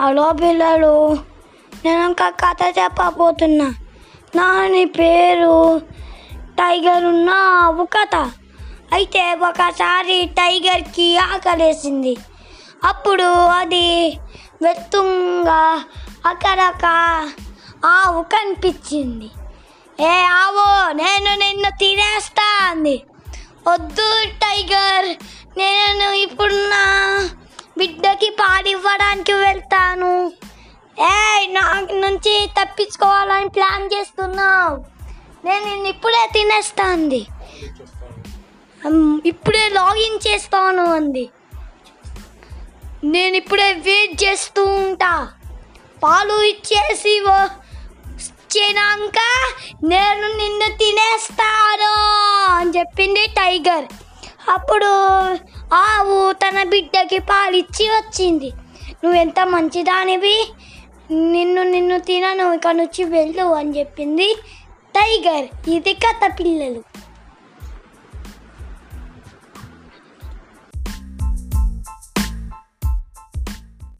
Hello పిల్లలు నేను ఇంకా కథ చెప్పబోతున్నా దాని పేరు టైగర్ ఉన్న ఆవు కథ. అయితే ఒకసారి టైగర్కి ఆకలేసింది. అప్పుడు అది వెత్తుంగా అక్కడక ఆవు కనిపించింది. ఏ ఆవు నేను నిన్ను తినేస్తా అంది. వద్దు టైగర్ నేను ఇప్పుడున్న బిడ్డకి బిడ్డకి పాడివ్వడానికి వెళ్తాను. ఏ నా నుంచి తప్పించుకోవాలని ప్లాన్ చేస్తున్నావు. నేను నిన్ను ఇప్పుడే తినేస్తాంది. ఇప్పుడే లాగిన్ చేస్తాను అంది. నేను ఇప్పుడే వెయిట్ చేస్తూ ఉంటా. పాలు ఇచ్చేసి వచ్చినాక నేను నిన్ను తినేస్తాను అని చెప్పింది టైగర్. అప్పుడు ఆవు తన బిడ్డకి పాలిచ్చి వచ్చింది. నువ్వెంత మంచిదానివి? నిన్ను నిన్ను తినను ఇక నుంచి వెళ్ళు అని చెప్పింది టైగర్. ఇది కథ పిల్లలు.